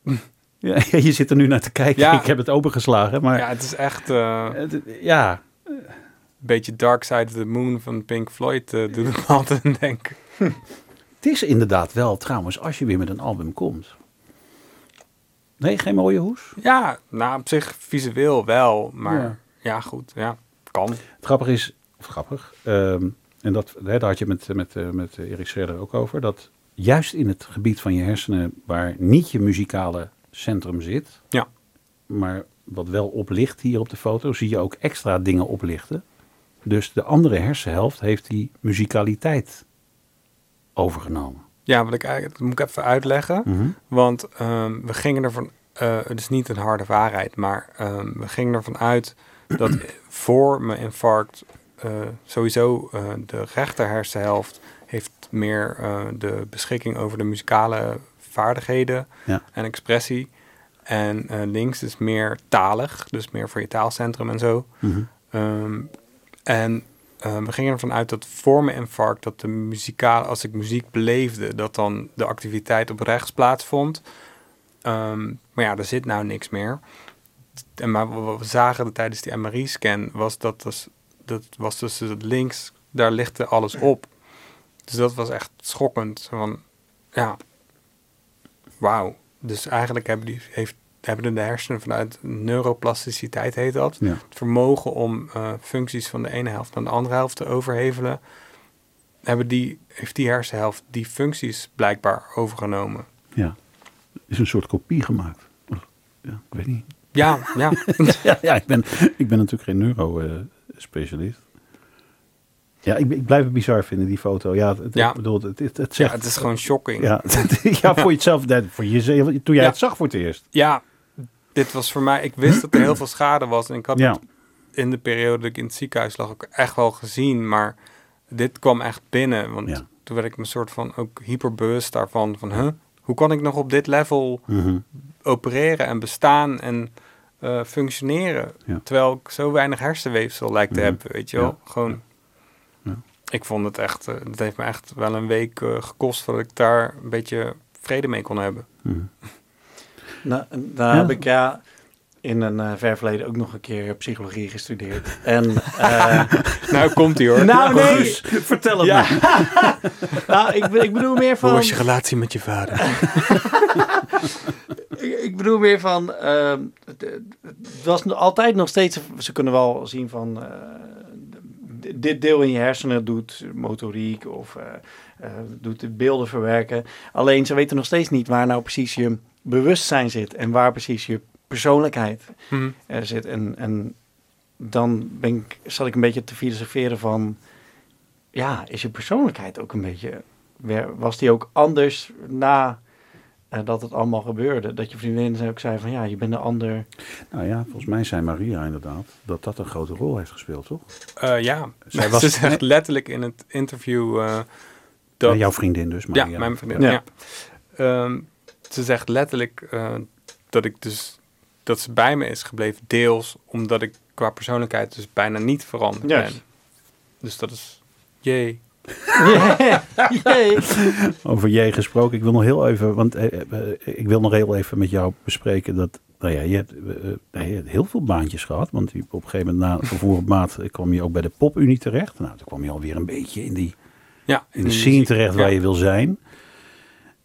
Ja, je zit er nu naar te kijken. Ja. Ik heb het opengeslagen. Maar Ja, het is echt eh, het- ja, beetje Dark Side of the Moon van Pink Floyd. eh doet me altijd denken. het is inderdaad wel trouwens als je weer met een album komt. Nee, geen mooie hoes? Ja, nou op zich visueel wel. Maar Ja. ja, goed. Ja, kan. Het grappig is, of grappig, ehm, en dat, hè, daar had je met, met, eh, met Erik Scherder ook over, dat juist in het gebied van je hersenen waar niet je muzikale centrum zit, Ja. maar wat wel oplicht hier op de foto, zie je ook extra dingen oplichten. Dus de andere hersenhelft heeft die muzikaliteit overgenomen. Ja, wat ik eigenlijk, dat moet ik even uitleggen. Mhm. Want ehm, we gingen ervan, eh het is niet een harde waarheid, maar ehm, we gingen ervan uit dat voor mijn infarct eh, sowieso eh, de rechter hersenhelft heeft meer de beschikking over de muzikale vaardigheden Ja. en expressie. En links is meer talig, dus meer voor je taalcentrum en zo. Ehm, en eh, we gingen ervan uit dat voor mijn infarct, dat de muzikale, als ik muziek beleefde, dat dan de activiteit op rechts plaatsvond. Ehm, maar ja, er zit nou niks meer. En maar wat we zagen tijdens die MRI-scan was dat, dus, dat was dus links, daar lichtte alles op. Dus dat was echt schokkend. Van, ja, wauw. Dus eigenlijk hebben, die, heeft, hebben de hersenen vanuit neuroplasticiteit, heet dat, Ja. het vermogen om eh, functies van de ene helft naar de andere helft te overhevelen, hebben die, heeft die hersenhelft die functies blijkbaar overgenomen. ja, is een soort kopie gemaakt. Ja, ik weet niet. Ja, ja. ja, ja ik, ben, ik ben natuurlijk geen neurospecialist. ja, ik, ik blijf het bizar vinden, die foto. Ja, het, Ja. Ik bedoel, het, het, het ja, het is gewoon shocking. Ja, ja, voor jezelf, voor jezelf, toen jij het zag voor het eerst. Ja, dit was voor mij, ik wist dat er heel veel schade was en ik had Ja. het in de periode dat ik in het ziekenhuis lag ook echt wel gezien, maar dit kwam echt binnen, want Ja. toen werd ik me soort van ook hyperbewust daarvan, van huh, hoe kan ik nog op dit level Mhm. opereren en bestaan en eh, functioneren. Ja. Terwijl ik zo weinig hersenweefsel lijkt te Mhm. hebben, weet je wel. Gewoon, ik vond het echt, eh, het heeft me echt wel een week eh, gekost voordat ik daar een beetje vrede mee kon hebben. Mhm. Nou, daar Ja. heb ik ja in een eh, ver verleden ook nog een keer psychologie gestudeerd. En eh, nou, komt ie hoor. Nou, nee. Vertel het Ja. me. nou, ik, ik bedoel meer Hoe van. was je relatie met je vader? Ik, ik bedoel meer van. ehm, het, was altijd nog steeds. Ze kunnen wel zien van. eh, dit deel in je hersenen doet motoriek of doet de beelden verwerken. Alleen ze weten nog steeds niet waar nou precies je bewustzijn zit en waar precies je persoonlijkheid Hm. er zit. En, en dan ben ik, zat ik een beetje te filosoferen van, ja, is je persoonlijkheid ook een beetje, was die ook anders na eh, dat het allemaal gebeurde? Dat je vriendin ook zei van, ja, je bent een ander. Nou ja, volgens mij zei Maria inderdaad dat dat een grote rol heeft gespeeld, toch? Eh, ja, Zij was- ze zegt letterlijk in het interview eh, dat... Ja, jouw vriendin dus, ja, Maria. mijn vriendin. Ja. Ja. Ehm, ze zegt letterlijk uh, dat ik dus dat ze bij me is gebleven, deels omdat ik qua persoonlijkheid dus bijna niet veranderd ben. Dus dat is jee. Over jij gesproken. Ik wil nog heel even, want eh, eh, ik wil nog heel even met jou bespreken dat. Nou ja, je hebt, uh, je hebt heel veel baantjes gehad. Want op een gegeven moment na vervoer op maat kwam je ook bij de popunie terecht. Nou, toen kwam je alweer een beetje in die ja, in de scene terecht waar je wil zijn.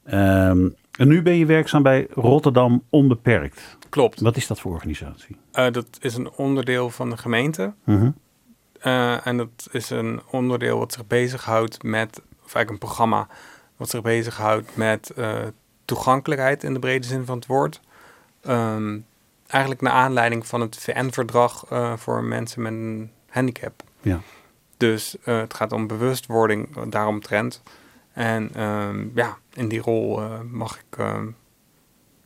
Ehm, en nu ben je werkzaam bij Rotterdam Onbeperkt. Klopt. Wat is dat voor organisatie? dat is een onderdeel van de gemeente. Uh uh, en dat is een onderdeel wat zich bezighoudt met, of eigenlijk een programma wat zich bezighoudt met uh, toegankelijkheid in de brede zin van het woord. Um, eigenlijk naar aanleiding van het VN-verdrag uh, voor mensen met een handicap. Ja. Dus het gaat om bewustwording daaromtrent. En um, ja, in die rol mag ik ehm,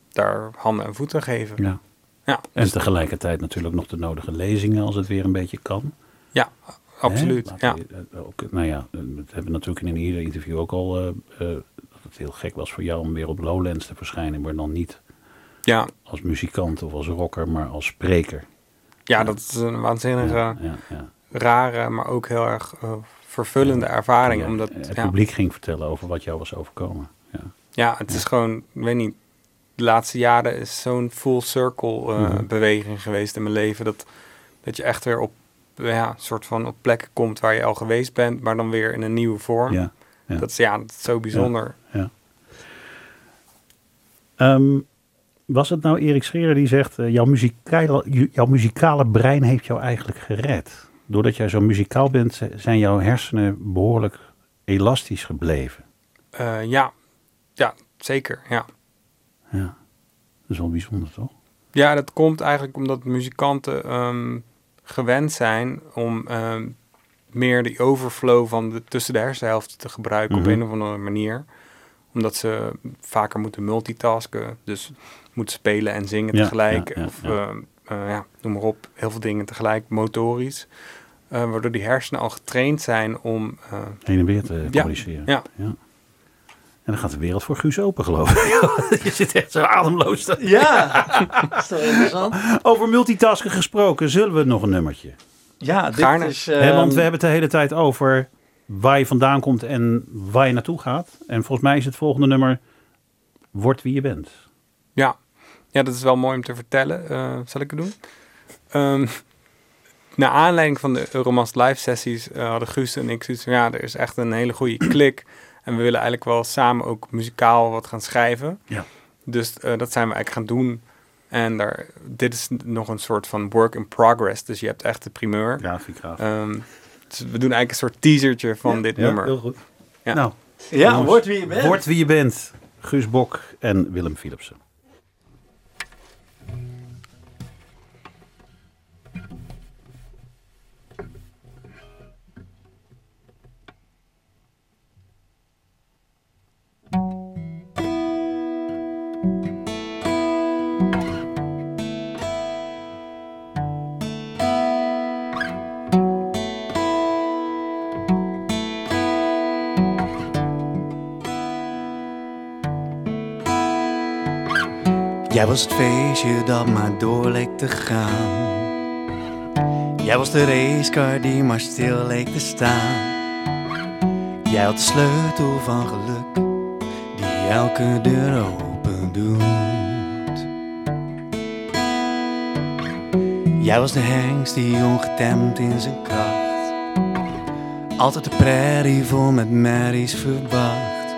daar handen en voeten geven. Ja. Ja, en dus tegelijkertijd natuurlijk nog de nodige lezingen als het weer een beetje kan. Ja, absoluut. Ja. Eh, ook, nou ja, dat hebben we natuurlijk in ieder interview ook al. Uh, dat het heel gek was voor jou om weer op Lowlands te verschijnen, maar dan niet ja. als muzikant of als rocker, maar als spreker. Ja, dat is een waanzinnige, rare, maar ook heel erg vervullende ervaring. omdat, het publiek ging vertellen over wat jou was overkomen. Ja, ja het is gewoon, ik weet niet, de laatste jaren is zo'n full circle mhm. beweging geweest in mijn leven. Dat, dat je echt weer op ja, soort van op plekken komt waar je al geweest bent, maar dan weer in een nieuwe vorm. Ja, Dat is ja, dat is zo bijzonder. Ja, ehm, was het nou Erik Scherer die zegt, uh, jouw, muzikale, jouw muzikale brein heeft jou eigenlijk gered? Doordat jij zo muzikaal bent, zijn jouw hersenen behoorlijk elastisch gebleven. Uh, ja. ja, zeker, ja. Ja, dat is wel bijzonder toch? Ja, dat komt eigenlijk omdat muzikanten... Ehm, gewend zijn om ehm, meer die overflow van de, tussen de hersenhelften te gebruiken op mhm. een of andere manier. Omdat ze vaker moeten multitasken, dus moeten spelen en zingen tegelijk. of ehm, eh, ja, noem maar op, heel veel dingen tegelijk, motorisch. Uh, waardoor die hersenen al getraind zijn om... Uh, Heen en weer te communiceren. Ja. ja. En dan gaat de wereld voor Guus open, geloof ik. je zit echt zo ademloos. Ja, dat is toch interessant. Over multitasken gesproken, zullen we nog een nummertje? Ja, dit is... want we ehm, hebben het de hele tijd over waar je vandaan komt en waar je naartoe gaat. En volgens mij is het volgende nummer Word wie je bent. Ja, ja dat is wel mooi om te vertellen. Uh, zal ik het doen? Um, naar aanleiding van de Euromast live sessies uh, hadden Guus en ik zoiets ja, er is echt een hele goede klik en we willen eigenlijk wel samen ook muzikaal wat gaan schrijven. Ja. Dus uh, dat zijn we eigenlijk gaan doen. En daar, dit is nog een soort van work in progress. Dus je hebt echt de primeur. Ja, vind ik graag. Um, dus we doen eigenlijk een soort teasertje van dit nummer. Heel goed. Ja. Nou, ja, word wie je bent. Word wie je bent. Guus Bok en Willem Philipsen. Jij was het feestje dat maar door leek te gaan. Jij was de racecar die maar stil leek te staan. Jij had de sleutel van geluk, die elke deur open doet. Jij was de hengst die ongetemd in zijn kracht. Altijd de prairie vol met merries verwacht.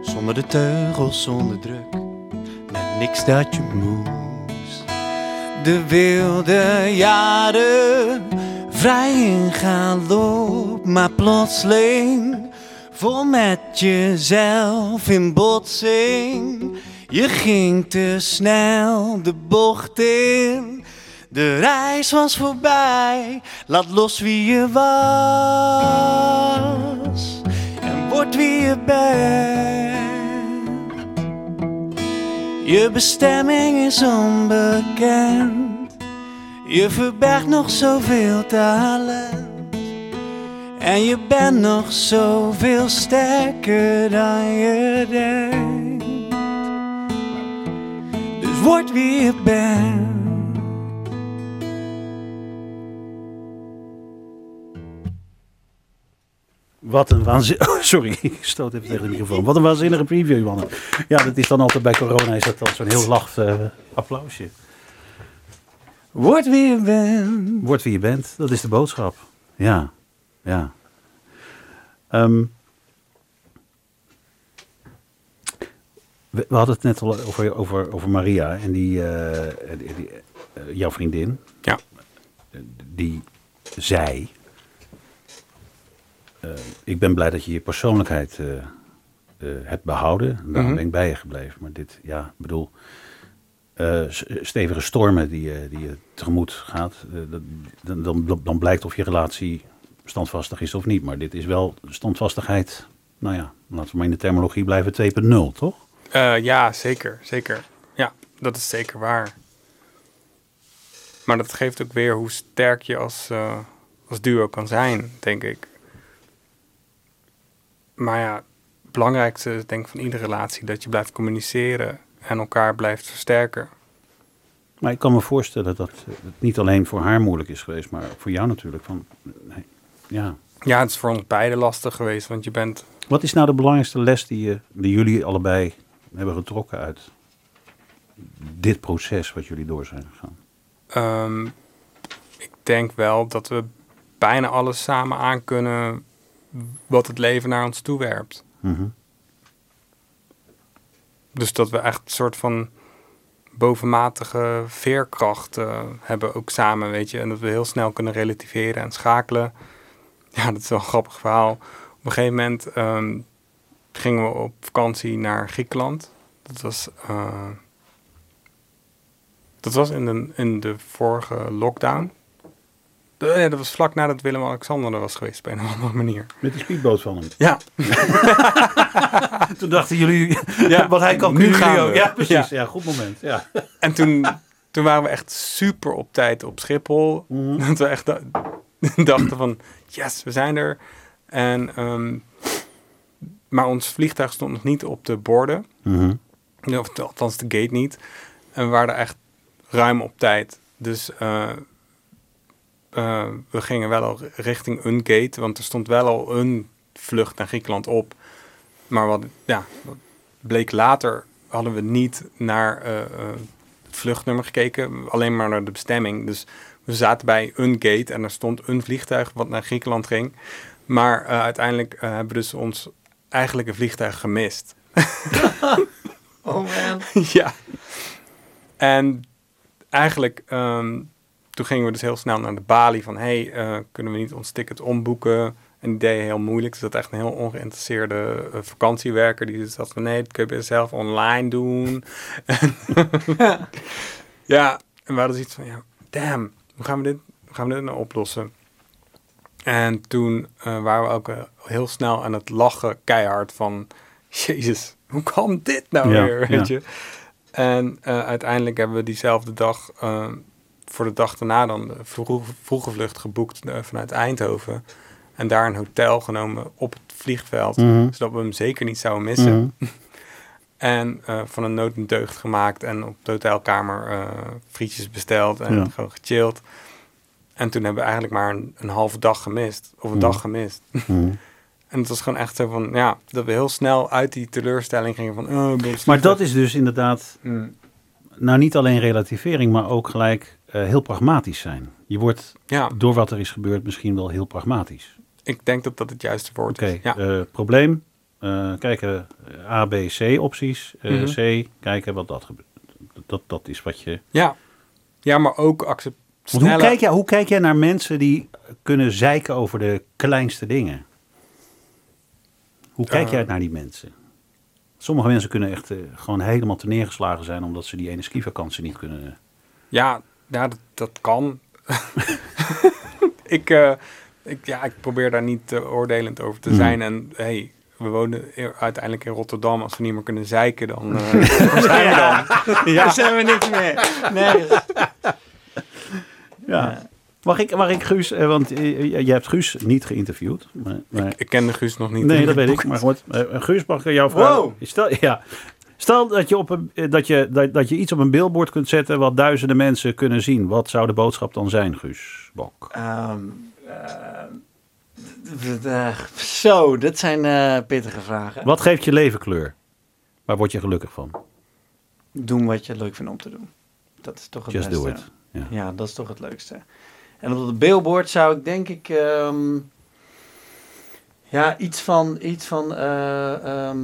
Zonder de teugels, zonder druk niks dat je moest. De wilde jaren vrij in loop, maar plotseling vol met jezelf in botsing. Je ging te snel de bocht in. De reis was voorbij, laat los wie je was en word wie je bent. Je bestemming is onbekend. Je verbergt nog zoveel talent. En je bent nog zoveel sterker dan je denkt. Word wie je bent. Wat een waanzinnige... Oh, sorry, ik stoot even tegen de microfoon. Wat een waanzinnige preview, mannen. Ja, dat is dan altijd bij corona is dat dan zo'n heel lacht eh, applausje. Word wie je bent. Word wie je bent, dat is de boodschap. Ja, ja. Ehm, we, we hadden het net al over, over, over Maria en die, die, die, eh, jouw vriendin. Ja. Die zei... eh, ik ben blij dat je je persoonlijkheid eh, eh, hebt behouden. Daarom Mhm. ben ik bij je gebleven. Maar dit, ja, ik bedoel... stevige stormen die, je- die je tegemoet gaat, dan, dan, dan blijkt of je relatie standvastig is of niet. Maar dit is wel standvastigheid, nou ja, laten we maar in de terminologie blijven 2.0, toch? Ja, zeker, zeker. Ja, dat is zeker waar. Maar dat geeft ook weer hoe sterk je als, als duo kan zijn, denk ik. Maar ja, het belangrijkste is denk ik van iedere relatie dat je blijft communiceren en elkaar blijft versterken. Maar ik kan me voorstellen dat het niet alleen voor haar moeilijk is geweest, maar ook voor jou natuurlijk. Van, nee, ja. Ja, het is voor ons beiden lastig geweest, want je bent Wat is nou de belangrijkste les die, je, die jullie allebei hebben getrokken uit dit proces wat jullie door zijn gegaan? Ehm, ik denk wel dat we bijna alles samen aankunnen wat het leven naar ons toe werpt. Mhm. Dus dat we echt een soort van bovenmatige veerkracht hebben ook samen, weet je. En dat we heel snel kunnen relativeren en schakelen. Ja, dat is wel een grappig verhaal. Op een gegeven moment ehm, gingen we op vakantie naar Griekenland. Dat was, eh, dat was in, de, in de vorige lockdown. Eh, nee, dat was vlak nadat Willem-Alexander er was geweest, op een of andere manier. Met die speedboot van hem. Ja, Toen dachten jullie, Ja, wat hij kan, nu gaan ook. we. Ja, precies. Ja. Ja, goed moment. Ja. En toen, toen waren we echt super op tijd op Schiphol. Dat we echt da- dachten van, yes, we zijn er. En, ehm, maar ons vliegtuig stond nog niet op de borden. Mhm. Of althans de gate niet. En we waren er echt ruim op tijd. Dus eh, eh, we gingen wel al richting een gate. Want er stond wel al een vlucht naar Griekenland op. Maar wat, ja, wat bleek later hadden we niet naar eh, eh, het vluchtnummer gekeken. Alleen maar naar de bestemming. Dus we zaten bij een gate en er stond een vliegtuig wat naar Griekenland ging. Maar uiteindelijk hebben we dus ons eigenlijke vliegtuig gemist. Oh man. ja. En eigenlijk, ehm, toen gingen we dus heel snel naar de balie van... hey, eh, kunnen we niet ons ticket omboeken? En die deed heel moeilijk. Dus dat echt een heel ongeïnteresseerde eh, vakantiewerker. Die dus dacht van, nee, dat kun je zelf online doen. En ja, en we hadden zoiets van, ja, damn, hoe gaan we dit, hoe gaan we dit nou oplossen? En toen eh, waren we ook heel snel aan het lachen, keihard van... Jezus, hoe kan dit nou Ja, weer, ja. weet je? En uiteindelijk hebben we diezelfde dag, voor de dag daarna dan, de vroege, vroege vlucht geboekt eh, vanuit Eindhoven. En daar een hotel genomen op het vliegveld, Mhm. zodat we hem zeker niet zouden missen. Mhm. En eh, van een nood een deugd gemaakt en op de hotelkamer eh, frietjes besteld en Ja. gewoon gechilled. En toen hebben we eigenlijk maar een, een halve dag gemist, of een Mhm. dag gemist. En het was gewoon echt zo van, ja, dat we heel snel uit die teleurstelling gingen van, oh, Maar dat is dus inderdaad, Mm, nou niet alleen relativering, maar ook gelijk eh, heel pragmatisch zijn. Je wordt ja, door wat er is gebeurd misschien wel heel pragmatisch. ik denk dat dat het juiste woord is. Ja. eh, probleem. eh, kijken, A, B, C opties. Mhm. C, kijken wat dat gebeurt. Dat, dat is wat je... ja. ja, maar ook accept. Want hoe, kijk jij, hoe kijk jij naar mensen die kunnen zeiken over de kleinste dingen? Hoe kijk jij naar die mensen? Sommige mensen kunnen echt gewoon helemaal te neergeslagen zijn omdat ze die ene skivakantie niet kunnen. Ja, ja dat, dat kan. ik, eh, ik, ja, ik probeer daar niet eh, oordelend over te Mhm. zijn. En hey, we wonen uiteindelijk in Rotterdam. Als we niet meer kunnen zeiken, dan eh, zijn we dan? Daar zijn we niks meer. Nee. Ja. Mag ik, mag ik Guus, want jij hebt Guus niet geïnterviewd. Maar, maar- Ik ken de Guus nog niet. nee, dat weet ik. Maar goed, Guus, mag ik jou vragen? Wow. Stel, ja. Stel dat je, op een, eh, dat, je, dat, dat je iets op een billboard kunt zetten wat duizenden mensen kunnen zien. Wat zou de boodschap dan zijn, Guus Bok? Ehm, eh, eh, zo, dit zijn pittige vragen. Wat geeft je leven kleur? Waar word je gelukkig van? Doen wat je leuk vindt om te doen. Dat is toch het Just beste. do it. Ja. Ja, dat is toch het leukste. En op het billboard zou ik denk ik... ehm, ja, iets van... Iets van eh, ehm,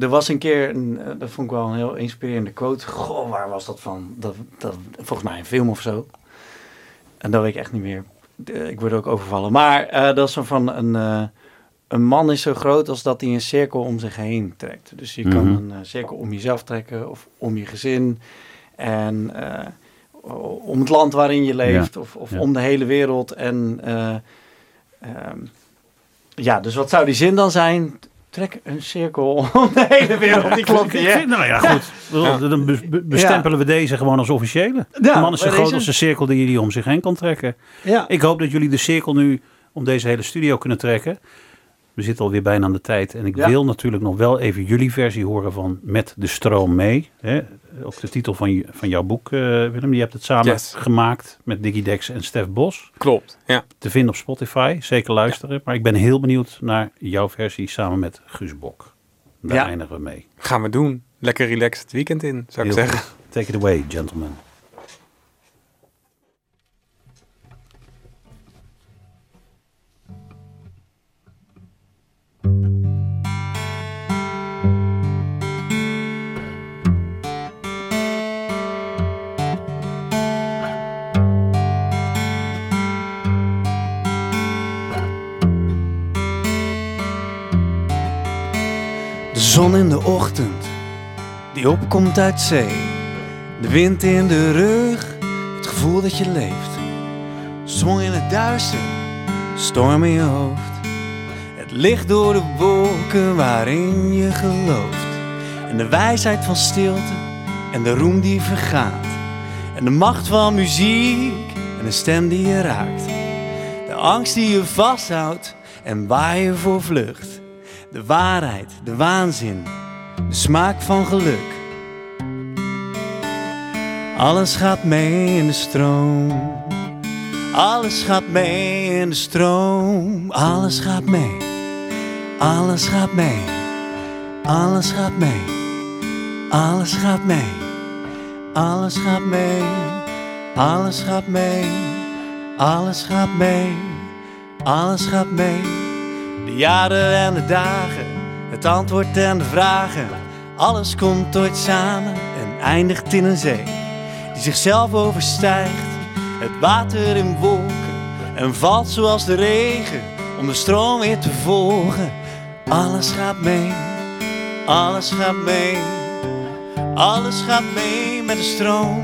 er was een keer, een, eh, dat vond ik wel een heel inspirerende quote. Goh, waar was dat van? Dat, dat, volgens mij een film of zo. En dat weet ik echt niet meer. Ik word ook overvallen. Maar eh, dat is zo van een, eh, een man is zo groot als dat hij een cirkel om zich heen trekt. Dus je kan Mhm. een cirkel om jezelf trekken of om je gezin. En om het land waarin je leeft of, of ja. om de hele wereld. En eh, ehm, ja, dus wat zou die zin dan zijn? Trek een cirkel om de hele wereld. Die klopt Ik niet, hè? vind- Nou ja, goed. Ja. Dan be- be- bestempelen we deze gewoon als officiële. Ja, de man is zo bij groot als de cirkel die hij om zich heen kan trekken. Ja. Ik hoop dat jullie de cirkel nu om deze hele studio kunnen trekken. We zitten alweer bijna aan de tijd. En ik Ja. wil natuurlijk nog wel even jullie versie horen van Met de stroom mee. Hè? Ook de titel van, je- van jouw boek, eh, Willem. Je hebt het samen Yes. gemaakt met Diggy Dex en Stef Bos. Klopt, ja. Te vinden op Spotify. Zeker luisteren. Maar ik ben heel benieuwd naar jouw versie samen met Guus Bok. Daar Ja. eindigen we mee. Gaan we doen. Lekker relaxed het weekend in, zou ik zeggen. goed. Take it away, gentlemen. De zon in de ochtend, die opkomt uit zee. De wind in de rug, het gevoel dat je leeft. Zon in het duister, storm in je hoofd. Het licht door de wolken waarin je gelooft. En de wijsheid van stilte en de roem die vergaat. En de macht van muziek en de stem die je raakt. De angst die je vasthoudt en waar je voor vlucht. De waarheid, de waanzin, de smaak van geluk. Alles gaat mee in de stroom. Alles gaat mee in de stroom. Alles gaat mee. Alles gaat mee. Alles gaat mee. Alles gaat mee. Alles gaat mee. Alles gaat mee. Alles gaat mee. Alles gaat mee. De jaren en de dagen, het antwoord en de vragen. Alles komt ooit samen en eindigt in een zee. Die zichzelf overstijgt, het water in wolken. En valt zoals de regen, om de stroom weer te volgen. Alles gaat mee, alles gaat mee. Alles gaat mee met de stroom.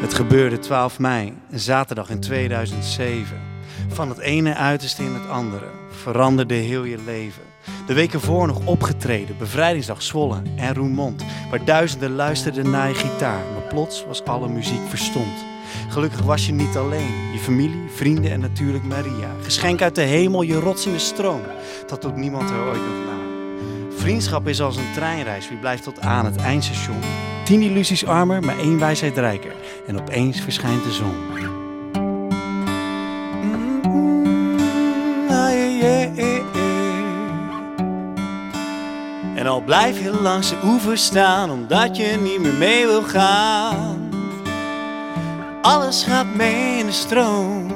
Het gebeurde 12 mei, een zaterdag in 2007. Van het ene uiterste in het andere veranderde heel je leven. De weken voor nog opgetreden, bevrijdingsdag Zwolle en Roermond, waar duizenden luisterden naar je gitaar, maar plots was alle muziek verstomd. Gelukkig was je niet alleen, je familie, vrienden en natuurlijk Maria. Geschenk uit de hemel, je rots in de stroom, dat doet niemand er ooit nog na. Vriendschap is als een treinreis, wie blijft tot aan het eindstation. Tien illusies armer, maar één wijsheid rijker. En opeens verschijnt de zon. Blijf je langs de oever staan, omdat je niet meer mee wil gaan. Alles gaat mee in de stroom.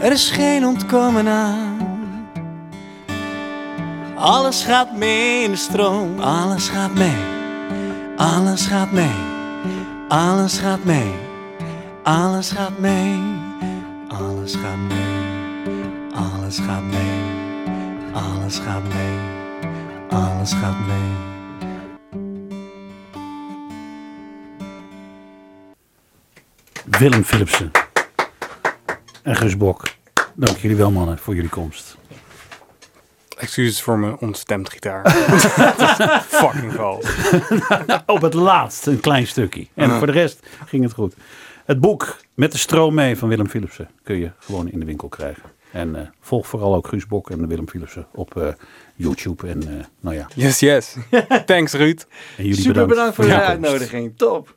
Er is geen ontkomen aan. Alles gaat mee in de stroom. Alles gaat mee. Alles gaat mee. Alles gaat mee. Alles gaat mee. Alles gaat mee. Alles gaat mee. Alles gaat mee. Alles gaat mee. Willem Philipsen en Guus Bok. Dank jullie wel, mannen, voor jullie komst. Excuses voor mijn ontstemd gitaar. Fucking vals. Op het laatst een klein stukje. En voor de rest ging het goed. Het boek Met de stroom mee van Willem Philipsen kun je gewoon in de winkel krijgen. En eh, volg vooral ook Guus Bok en Willem Philipsen op eh, YouTube. En eh, nou ja, Yes, yes. Thanks, Ruud. en jullie Super bedankt voor de uitnodiging. Top.